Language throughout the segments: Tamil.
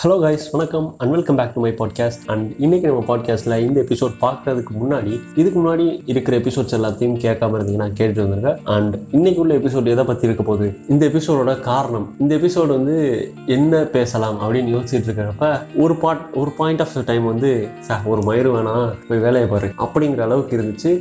ஹலோ கைஸ் வணக்கம் and welcome back to my podcast and இன்னைக்கு நம்ம பாட்காஸ்ட்டில் இந்த எபிசோட் பார்க்கறதுக்கு முன்னாடி இதுக்கு முன்னாடி இருக்கிற எபிசோட்ஸ் எல்லாத்தையும் கேட்காம இருந்தீங்கன்னா கேட்டு வந்திருக்கேன் அண்ட் இன்னைக்கு உள்ள எபிசோட் எதை பற்றி இருக்க போகுது? இந்த எபிசோடோட காரணம் இந்த எபிசோடு வந்து என்ன பேசலாம் அப்படின்னு யோசிச்சுட்டு இருக்கிறப்ப ஒரு பாட் ஒரு பாயிண்ட் ஆஃப் டைம் வந்து சார் ஒரு மயிறு வேணாம் போய் வேலையை பாரு அப்படிங்கிற அளவுக்கு இருந்துச்சு.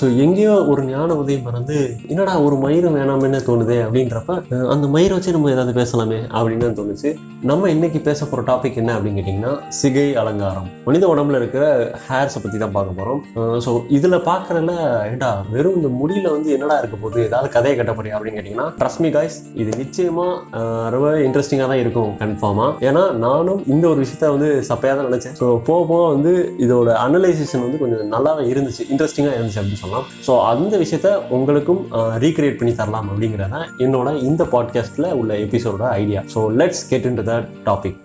ஸோ எங்கேயோ ஒரு ஞான உதயம் மறந்து என்னடா ஒரு மயிறு வேணாம்னு தோணுதே? அப்படின்றப்ப அந்த மயிரை வச்சு நம்ம ஏதாவது பேசலாமே அப்படின்னு தோணுச்சு. நம்ம இன்னைக்கு பேச போகிற டாபிக் என்ன அப்படின்னு கேட்டிங்கன்னா சிகை அலங்காரம். மனித உடம்புல இருக்கிற ஹேர்ஸை பற்றி தான் பார்க்க போகிறோம் ஸோ இதில் பார்க்குறதுல ஏண்டா வெறும் இந்த முடியில் வந்து என்னடா இருக்க போகுது? ஏதாவது கதையை கட்ட போறியா அப்படின்னு கேட்டிங்கன்னா ட்ரஸ்ட் மீ காய்ஸ் இது நிச்சயமாக ரொம்ப இன்ட்ரெஸ்டிங்காக தான் இருக்கும் கன்ஃபார்மாக ஏன்னா நானும் இந்த ஒரு விஷயத்த வந்து சப்பையாக தான் நினச்சேன். ஸோ போக போக வந்து இதோட அனலைசேஷன் வந்து கொஞ்சம் நல்லாவே இருந்துச்சு இன்ட்ரெஸ்டிங்காக இருந்துச்சு அப்படின்னு சொல்லலாம். ஸோ அந்த விஷயத்த உங்களுக்கும் ரீக்ரியேட் பண்ணி தரலாம் அப்படிங்கிறத என்னோட இந்த பாட்காஸ்ட்டில் உள்ள எபிசோட idea so let's get into the topic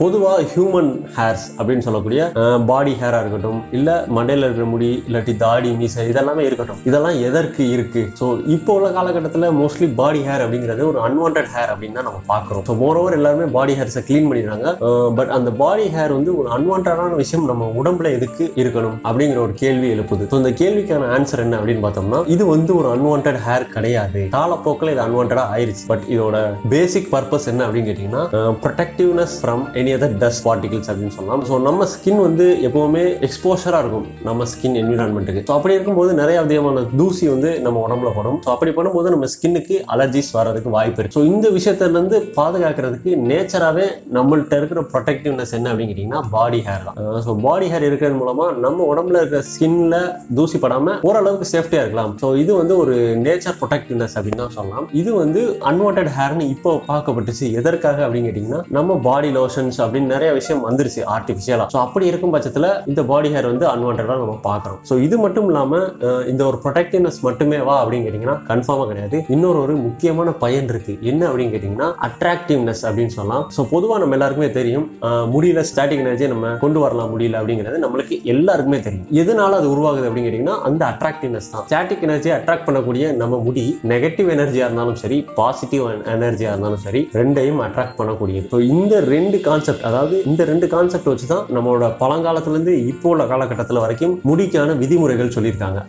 பொதுவாக ஹியூமன் ஹேர்ஸ் அப்படின்னு சொல்லக்கூடிய பாடி ஹேராக இருக்கட்டும் இல்லை மண்டையில் இருக்கிற முடி இல்லாட்டி தாடி மீசை இதெல்லாமே இருக்கட்டும். இதெல்லாம் எதற்கு இருக்கு? ஸோ இப்போ உள்ள காலகட்டத்தில் மோஸ்ட்லி பாடி ஹேர் அப்படிங்கிறது ஒரு அன்வான்ட் ஹேர் அப்படின்னு தான் நம்ம பார்க்குறோம். ஸோ மோர் ஓவர் எல்லாருமே பாடி ஹேர்ஸை க்ளீன் பண்ணிடுறாங்க. பட் அந்த பாடி ஹேர் வந்து ஒரு அன்வான்டான விஷயம் நம்ம உடம்புல எதுக்கு இருக்கணும் அப்படிங்கிற ஒரு கேள்வி எழுப்புது. ஸோ இந்த கேள்விக்கான ஆன்சர் என்ன அப்படின்னு பார்த்தோம்னா இது வந்து ஒரு அன்வான்ட் ஹேர் கிடையாது. காலப்போக்கில் இது அன்வான்டாக ஆயிருச்சு. பட் இதோட பேசிக் பர்பஸ் என்ன அப்படின்னு கேட்டிங்கன்னா protectiveness from any other dust particles அப்படின்னு சொல்லலாம் ஸோ நம்ம ஸ்கின் வந்து எப்பவுமே எக்ஸ்போஷராக இருக்கும். நம்ம ஸ்கின் என்விரான்மெண்ட்டுக்கு ஸோ அப்படி இருக்கும்போது நிறைய விதமான தூசி வந்து நம்ம உடம்புல படும். ஸோ அப்படி பண்ணும்போது நம்ம ஸ்கின்னுக்கு அலர்ஜிஸ் வர்றதுக்கு வாய்ப்பு இருக்கு. ஸோ இந்த விஷயத்துலேருந்து பாதுகாக்கிறதுக்கு நேச்சராகவே நம்மள்ட்ட இருக்கிற ப்ரொடெக்டிவ்னஸ் என்ன அப்படின்னு கேட்டிங்கன்னா பாடி ஹேர் தான். ஸோ பாடி ஹேர் இருக்கிறது மூலமாக நம்ம உடம்புல இருக்கிற ஸ்கின்ல தூசி படாமல் ஓரளவுக்கு சேஃப்டியாக இருக்கலாம். ஸோ இது வந்து ஒரு நேச்சர் ப்ரொடெக்டிவ்னஸ் அப்படின்னு தான் சொல்லலாம். இது வந்து அன்வான்ட் ஹேர்னு இப்போ பார்க்கப்பட்டுச்சு. எதற்காக அப்படின்னு கேட்டிங்கன்னா நம்ம பாடி லோஷன்ஸ் அப்படின்னு நிறைய விஷயம் வந்துருச்சு ஆர்டிஃபிஷியலா ஸோ அப்படி இருக்கும் பட்சத்தில் இந்த பாடி ஹேர் வந்து அன்வான்டாக நம்ம பார்க்குறோம். ஸோ இது மட்டும் இல்லாமல் இந்த ஒரு ப்ரொடக்டிவ்னஸ் மட்டுமே வா அப்படின்னு கேட்டிங்கன்னா கன்ஃபார்மாக கிடையாது. இன்னொரு ஒரு முக்கியமான பயன் இருக்கு. என்ன அப்படின்னு கேட்டிங்கன்னா அட்ராக்டிவ்னஸ் அப்படின்னு சொல்லலாம். ஸோ பொதுவாக நம்ம எல்லாருக்குமே தெரியும் முடியல ஸ்டாட்டிக் எனர்ஜியை நம்ம கொண்டு வரலாம் முடியல அப்படிங்கிறது நம்மளுக்கு எல்லாருக்குமே தெரியும். எதனால அது உருவாகுது அப்படின்னு கேட்டிங்கன்னா அந்த அட்ராக்டிவ்னஸ் தான். ஸ்டாட்டிக் எனர்ஜியை அட்ராக்ட் பண்ணக்கூடிய நம்ம முடி நெகட்டிவ் எனர்ஜியாக இருந்தாலும் சரி பாசிட்டிவ் எனர்ஜியாக இருந்தாலும் சரி ரெண்டையும் அட்ராக்ட் பண்ணக்கூடியது. ஸோ இந்த ரெண்டு கான்செப்ட் அதாவது இந்த ரெண்டு கான்செப்ட் வச்சு தான் நம்மளோட பழங்காலத்துலேருந்து இப்போ உள்ள காலகட்டத்தில் வரைக்கும் முடிக்கான விதிமுறைகள் சொல்லியிருக்காங்க.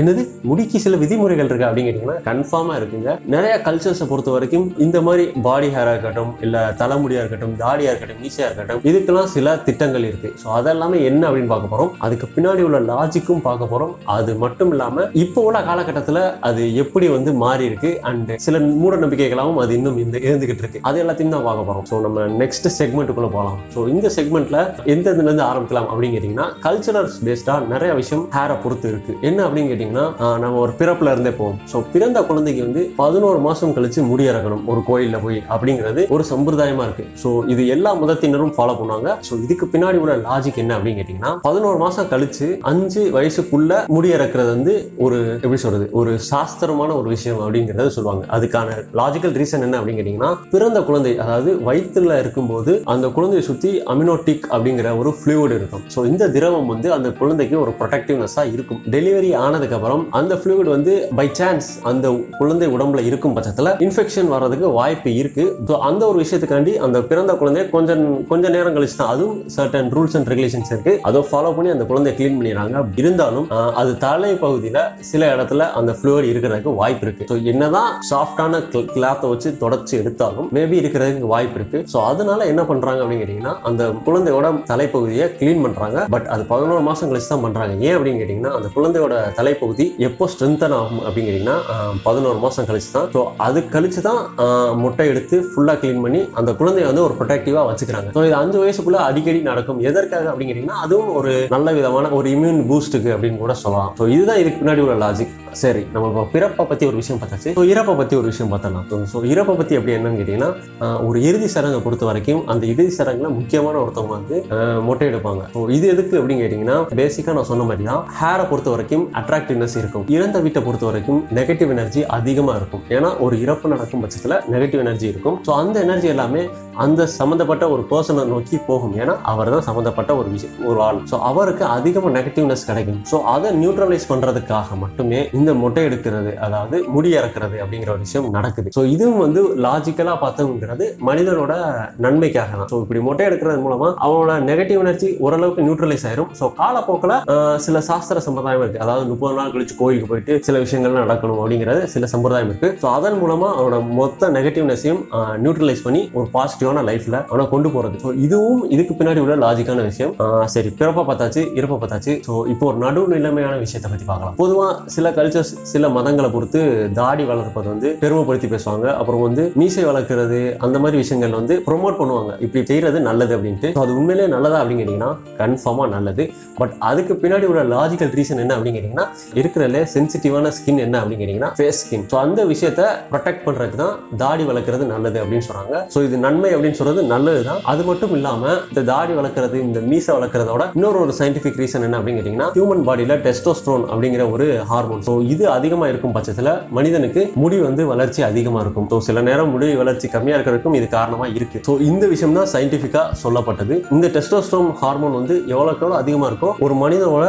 என்னது? முடிக்கு சில விதிமுறைகள் இருக்கு அப்படின்னு கேட்டிங்கன்னா கன்ஃபார்மாக இருக்குங்க. நிறைய கல்ச்சர்ஸை பொறுத்த வரைக்கும் இந்த மாதிரி பாடி ஹேராக இருக்கட்டும் இல்லை தலைமுடியாக இருக்கட்டும் தாடியாக இருக்கட்டும் ஈஸியாக இருக்கட்டும் இதுக்கெல்லாம் சில திட்டங்கள் இருக்கு. ஸோ அதெல்லாமே என்ன அப்படின்னு பார்க்க போகிறோம் அதுக்கு பின்னாடி உள்ள லாஜிக்கும் பார்க்க போகிறோம் அது மட்டும் இல்லாமல் இப்போ உள்ள காலகட்டத்தில் அது எப்படி வந்து மாறி இருக்கு? அண்ட் சில மூட நம்பிக்கைகளாகவும் அது இன்னும் இந்த இருந்துகிட்டு இருக்கு. அது எல்லாத்தையும் தான் பார்க்க போகிறோம் ஸோ நம்ம நெக்ஸ்ட் செக்மெண்ட்டுக்குள்ள போகலாம் ஸோ இந்த செக்மெண்ட்ல எந்த ஆரம்பிக்கலாம் அப்படின்னு கேட்டிங்கன்னா கல்ச்சரல்ஸ் பேஸ்டாக நிறைய விஷயம் ஹேரை பொறுத்து இருக்கு. என்ன அப்படின்னு கேட்டிங்கன்னா நம்ம ஒரு பிறப்புல இருந்தே போவோம். ஸோ பிறந்த குழந்தைக்கு வந்து பதினோரு மாசம் கழிச்சு முடி இறக்கணும் ஒரு கோயில்ல போய் அப்படிங்கிறது ஒரு சம்பிரதாயமா இருக்கு. ஸோ இது எல்லா மதத்தினரும் ஃபாலோ பண்ணுவாங்க. ஸோ இதுக்கு பின்னாடி உள்ள லாஜிக் என்ன அப்படின்னு கேட்டிங்கன்னா பதினோரு மாசம் கழிச்சு அஞ்சு வயசுக்குள்ள முடி இறக்குறது வந்து ஒரு எப்படி சொல்றது ஒரு சாஸ்திரமான ஒரு விஷயம் அப்படிங்கிறத சொல்லுவாங்க. அதுக்கான லாஜிக்கல் ரீசன் என்ன அப்படின்னு கேட்டிங்கன்னா பிறந்த குழந்தை அதாவது வயிற்றுல இருக்கும்போது அந்த குழந்தையை சுத்தி அமினோட்டிக் அப்படிங்கிற ஒரு ஃப்ளூயிட் இருக்கும். ஸோ இந்த திரவம் வந்து அந்த குழந்தைக்கு ஒரு ப்ரொடெக்டிவ்னஸா இருக்கும். டெலிவரி ஆன அப்புறம் அந்த ஃப்ளூயிட் வந்து பை சான்ஸ் அந்த குழந்தை உடம்புல இருக்கும் பட்சத்தில் இன்ஃபெக்ஷன் வர்றதுக்கு வாய்ப்பு இருக்கு. ஸோ அந்த ஒரு விஷயத்துக்காண்டி அந்த பிறந்த குழந்தைய கொஞ்சம் கொஞ்ச நேரம் கழிச்சு தான் அதுவும் சர்டன் ரூல்ஸ் அண்ட் ரெகுலேஷன்ஸ் இருக்கு. அதை ஃபாலோ பண்ணி அந்த குழந்தைய கிளீன் பண்ணிடுறாங்க. இருந்தாலும் அது தலை பகுதியில் சில இடத்துல அந்த ஃப்ளூயிட் இருக்கிறதுக்கு வாய்ப்பு இருக்கு. ஸோ என்னதான் சாஃப்டான கிளாத்தை வச்சு தொடச்சு எடுத்தாலும் மேபி இருக்கிறதுக்கு வாய்ப்பு இருக்கு. ஸோ அதனால என்ன பண்றாங்க அப்படின்னு கேட்டீங்கன்னா அந்த குழந்தையோட தலைப்பகுதியை கிளீன் பண்றாங்க. பட் அது பதினோரு மாசம் கழிச்சு தான் பண்றாங்க. ஏன் அப்படின்னு கேட்டீங்கன்னா அந்த குழந்தையோட தலைப்பகுதி எப்போ ஸ்ட்ரென்தன் ஆகும் அப்படின்னு கேட்டிங்கன்னா பதினோரு மாதம் கழிச்சு தான். ஸோ அது கழிச்சு தான் முட்டை எடுத்து ஃபுல்லாக க்ளீன் பண்ணி அந்த குழந்தைய வந்து ஒரு ப்ரொடக்டிவாக வச்சுக்கிறாங்க. ஸோ இது அஞ்சு வயசுக்குள்ளே அடிக்கடி நடக்கும். எதற்காக அப்படின்னு கேட்டிங்கன்னா அதுவும் ஒரு நல்ல விதமான ஒரு இம்யூன் பூஸ்ட்டுக்கு அப்படின்னு கூட சொல்லலாம். ஸோ இதுதான் இதுக்கு பின்னாடி உள்ள லாஜிக் சரி நம்ம இப்போ பிறப்பை பற்றி ஒரு விஷயம் பார்த்தாச்சு. ஸோ இறப்பை பற்றி ஒரு விஷயம் பார்த்தலாம். ஸோ இறப்பை பற்றி எப்படி என்னன்னு கேட்டிங்கன்னா ஒரு இறுதி சடங்கை பொறுத்த வரைக்கும் அந்த இறுதி சடங்குல முக்கியமான ஒருத்தவங்க வந்து மொட்டை எடுப்பாங்க. ஸோ இது எதுக்கு அப்படின்னு கேட்டிங்கன்னா பேசிக்காக நான் சொன்ன மாதிரி தான் ஹேரை பொறுத்த வரைக்கும் அட்ராக்டிவ்னஸ் இருக்கும். இறந்த வீட்டை பொறுத்த வரைக்கும் நெகட்டிவ் எனர்ஜி அதிகமாக இருக்கும். ஏன்னா ஒரு இறப்பு நடக்கும் பட்சத்தில் நெகட்டிவ் எனர்ஜி இருக்கும். ஸோ அந்த எனர்ஜி எல்லாமே அந்த சம்மந்தப்பட்ட ஒரு பர்சனை நோக்கி போகும். ஏன்னா அவர் தான் சம்மந்தப்பட்ட ஒரு விஷயம் ஒரு ஆள். ஸோ அவருக்கு அதிகமாக நெகட்டிவ்னஸ் கிடைக்கும். ஸோ அதை நியூட்ரலைஸ் பண்ணுறதுக்காக மட்டுமே இந்த மொட்டை எடுக்கிறது அதாவது முடி இறக்குறது அப்படிங்கிற ஒரு விஷயம் நடக்குது. ஸோ இதுவும் வந்து லாஜிக்கலா பார்த்தோங்கிறது மனிதனோட நன்மைக்காக தான் ஸோ இப்படி மொட்டை எடுக்கிறது மூலமா அவனோட நெகட்டிவ் எனர்ஜி ஓரளவுக்கு நியூட்ரலைஸ் ஆயிரும். ஸோ காலப்போக்கில் சில சாஸ்திர சம்பிரதாயம் இருக்கு. அதாவது முப்பது நாள் கழிச்சு கோயிலுக்கு போயிட்டு சில விஷயங்கள் நடக்கணும் அப்படிங்கிறது சில சம்பிரதாயம் இருக்கு. ஸோ அதன் மூலமா அவனோட மொத்த நெகட்டிவ்னஸையும் நியூட்ரலைஸ் பண்ணி ஒரு பாசிட்டிவான லைஃப்ல அவனை கொண்டு போறது. ஸோ இதுவும் இதுக்கு பின்னாடி உள்ள லாஜிக்கான விஷயம். சரி பிறப்ப பார்த்தாச்சு இறப்ப பார்த்தாச்சு. ஸோ இப்போ ஒரு நடுநிலைமையான விஷயத்தை பத்தி பார்க்கலாம். பொதுவாக சில கல்ச்சர்ஸ் சில மதங்களை பொறுத்து தாடி வளர்ப்பது வந்து பெருமைப்படுத்தி பேசுவாங்க. அப்புறம் வந்து மீசை வளர்க்கறது அந்த மாதிரி விஷயங்கள் வந்து ப்ரொமோட் பண்ணுவாங்க. இப்படி செய்யறது நல்லது அப்படின்ட்டு. அது உண்மையிலேயே நல்லதா அப்படின்னு கேட்டிங்கன்னா கன்ஃபார்மா நல்லது. பட் அதுக்கு பின்னாடி உள்ள லாஜிக்கல் ரீசன் என்ன அப்படின்னு கேட்டிங்கன்னா இருக்கிறதுல சென்சிட்டிவான ஸ்கின் என்ன அப்படின்னு கேட்டிங்கன்னா ஃபேஸ் ஸ்கின் ஸோ அந்த விஷயத்த ப்ரொடெக்ட் பண்றதுக்கு தான் தாடி வளர்க்கறது நல்லது அப்படின்னு சொல்றாங்க. ஸோ இது நன்மை அப்படின்னு சொல்றது நல்லது தான். அது மட்டும் இல்லாம இந்த தாடி வளர்க்கறது இந்த மீசை வளர்க்கறதோட இன்னொரு ஒரு சயின்டிபிக் ரீசன் என்ன அப்படின்னு கேட்டிங்கன்னா ஹியூமன் பாடியில் டெஸ்டோஸ்ட்ரோன் அப்படிங்கிற ஒரு ஹார்மோன் ஸோ இது அதிகமாக இருக்கும் பட்சத்தில் மனிதனுக்கு முடி வந்து வளர்ச்சி அதிகமாக இருக்கும். ஸோ சில நேரம் முடி வளர்ச்சி கம்மியாக இருக்கிறதுக்கும் இது காரணமாக இருக்கு. ஸோ இந்த விஷயம் தான் சயின்டிஃபிக்காக சொல்லப்பட்டது. இந்த டெஸ்டோஸ்ட்ரோம் ஹார்மோன் வந்து எவ்வளோக்கு எவ்வளோ அதிகமாக இருக்கோ ஒரு மனிதனோட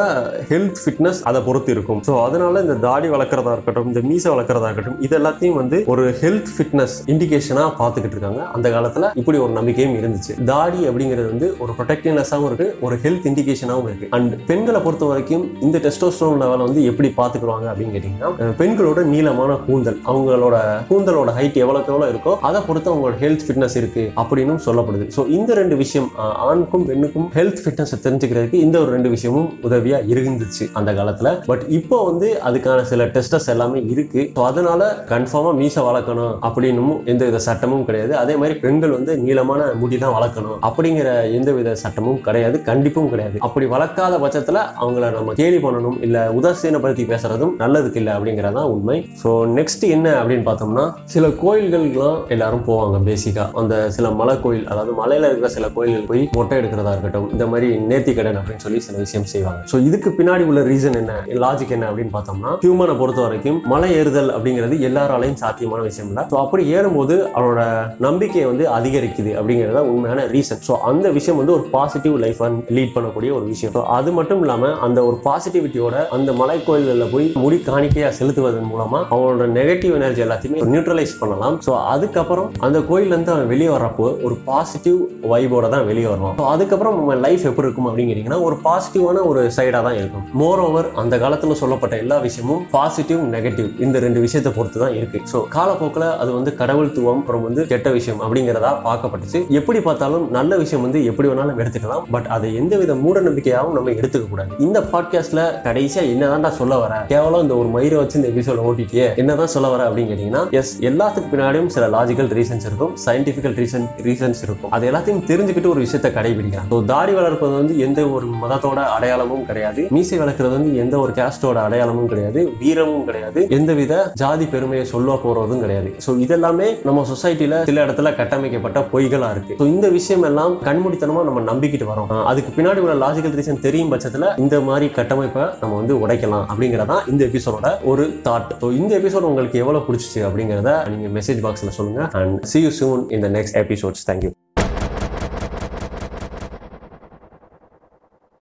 ஹெல்த் ஃபிட்னஸ் அதை பொறுத்து இருக்கும். ஸோ அதனால இந்த தாடி வளர்க்குறதா இருக்கட்டும் இந்த மீசை வளர்க்குறதா இருக்கட்டும் இது எல்லாத்தையும் வந்து ஒரு ஹெல்த் ஃபிட்னஸ் இண்டிகேஷனாக பார்த்துக்கிட்டு இருக்காங்க. அந்த காலத்தில் இப்படி ஒரு நம்பிக்கையும் இருந்துச்சு. தாடி அப்படிங்கிறது வந்து ஒரு ப்ரொடெக்டிவ்னஸாகவும் இருக்கு ஒரு ஹெல்த் இண்டிகேஷனாகவும் இருக்கு. அண்ட் பெண்களை பொறுத்த வரைக்கும் இந்த டெஸ்டோஸ்ட்ரோன் லெவலை வந்து எப்படி பார்த்துக்குவாங்க அப்படின்னு கேட்டிங்கன்னா பெண்களோட நீளமான கூந்தல் அவங்களோட கூந்தலோட ஹைட் எவ்வளோக்கு எவ்வளோ இருக்கோ அதை பொறுத்து அவங்களோட ஹெல்த் ஃபிட்னஸ் இருக்கு அப்படின்னு சொல்லப்படுது. ஸோ இந்த ரெண்டு விஷயம் ஆணுக்கும் பெண்ணுக்கும் ஹெல்த் ஃபிட்னஸ் தெரிஞ்சுக்கிறதுக்கு இந்த ஒரு ரெண்டு விஷயமும் உதவியா இருந்துச்சு அந்த காலத்துல. பட் இப்போ வந்து அதுக்கான சில டெஸ்டஸ் எல்லாமே இருக்கு. ஸோ அதனால கன்ஃபார்மா மீசை வளர்க்கணும் அப்படின்னும் எந்த வித சட்டமும் கிடையாது. அதே மாதிரி பெண்கள் வந்து நீளமான முடி தான் வளர்க்கணும் அப்படிங்கிற எந்த வித சட்டமும் கிடையாது கண்டிப்பும் கிடையாது. அப்படி வளர்க்காத பட்சத்துல அவங்கள நம்ம கேலி பண்ணணும் இல்ல உதாசீனப்படுத்தி பேசுறதும் நல்ல நல்லதுக்கு இல்லை அப்படிங்கறதான் உண்மை. ஸோ நெக்ஸ்ட் என்ன அப்படின்னு பார்த்தோம்னா சில கோயில்கள்லாம் எல்லாரும் போவாங்க பேசிக்காக அந்த சில மலை கோயில் அதாவது மலையில இருக்கிற சில கோயில்கள் போய் மொட்டை எடுக்கிறதா இருக்கட்டும் இந்த மாதிரி நேர்த்திக்கடன் அப்படின்னு சொல்லி சில விஷயம் செய்வாங்க. ஸோ இதுக்கு பின்னாடி உள்ள ரீசன் என்ன லாஜிக் என்ன அப்படின்னு பார்த்தோம்னா ஹியூமனை பொறுத்த வரைக்கும் மலை ஏறுதல் அப்படிங்கிறது எல்லாராலையும் சாத்தியமான விஷயம் இல்லை. ஸோ அப்படி ஏறும்போது அவனோட நம்பிக்கையை வந்து அதிகரிக்குது அப்படிங்கிறது தான் உண்மையான ரீசன் ஸோ அந்த விஷயம் வந்து ஒரு பாசிட்டிவ் லைஃப் லீட் பண்ணக்கூடிய ஒரு விஷயம். ஸோ அது மட்டும் இல்லாமல் அந்த ஒரு பாசிட்டிவிட்டியோட அந்த மலை கோயில்களில் போய் முடி காணிக்கையாக செலுத்துவதன் மூலமாக அவனோட நெகட்டிவ் எனர்ஜி எல்லாத்தையுமே நியூட்ரலைஸ் பண்ணலாம். ஸோ அதுக்கப்புறம் அந்த கோயிலேருந்து அவன் வெளியே வர்றப்போ ஒரு பாசிட்டிவ் வைபோட தான் வெளியே வருவான். ஸோ அதுக்கப்புறம் நம்ம லைஃப் எப்படி இருக்கும் அப்படின்னு கேட்டிங்கன்னா ஒரு பாசிட்டிவான ஒரு சைடாக தான் இருக்கும். மோர் ஓவர் அந்த காலத்தில் சொல்லப்பட்ட எல்லா விஷயமும் பாசிட்டிவ் நெகட்டிவ் இந்த ரெண்டு விஷயத்தை பொறுத்து தான் இருக்கு. ஸோ காலப்போக்கில் அது வந்து கடவுள்துவம் அப்புறம் வந்து கெட்ட விஷயம் அப்படிங்கிறதா பார்க்கப்பட்டுச்சு. எப்படி பார்த்தாலும் நல்ல விஷயம் வந்து எப்படி வேணாலும் எடுத்துக்கலாம். பட் அதை எந்தவித மூட நம்பிக்கையாகவும் நம்ம எடுத்துக்க கூடாது இந்த பாட்காஸ்ட்ல கடைசியா என்னதான்டா சொல்ல வர? கேவலம் இந்த ஒரு மயிரை வச்சு இந்த எபிசோட ஓட்டிட்டே என்னதான் சொல்ல வர அப்படின்னு கேட்டீங்கன்னா எஸ் எல்லாத்துக்கு பின்னாடியும் சில லாஜிக்கல் ரீசன்ஸ் இருக்கும் சயின்டிபிக்கல் ரீசன் ரீசன்ஸ் இருக்கும். அது எல்லாத்தையும் தெரிஞ்சுக்கிட்டு ஒரு விஷயத்தை கடைபிடிக்கலாம். ஸோ தாடி வளர்ப்பது வந்து எந்த ஒரு மதத்தோட அடையாளமும் கிடையாது. மீசை வளர்க்கறது வந்து எந்த ஒரு கேஸ்டோட அடையாளமும் கிடையாது. வீரமும் கிடையாது. எந்தவித ஜாதி பெருமையை சொல்ல போறதும் கிடையாது. ஸோ இதெல்லாமே நம்ம சொசைட்டில சில இடத்துல கட்டமைக்கப்பட்ட பொய்களா இருக்கு. ஸோ இந்த விஷயம் எல்லாம் கண்மூடித்தனமா நம்ம நம்பிக்கிட்டு வரோம். அதுக்கு பின்னாடி உள்ள லாஜிக்கல் ரீசன் தெரியும் பட்சத்துல இந்த மாதிரி கட்டமைப்பை நம்ம வந்து உடைக்கலாம் அப்படிங்கறதான் இந்த எபிசோடோட ஒரு தாட் ஸோ இந்த எபிசோட் உங்களுக்கு எவ்வளோ பிடிச்சிச்சு அப்படிங்கறத நீங்க மெசேஜ் பாக்ஸ்ல சொல்லுங்க. அண்ட் சி யூ சூன் இந்த நெக்ஸ்ட் எபிசோட்ஸ் தேங்க்யூ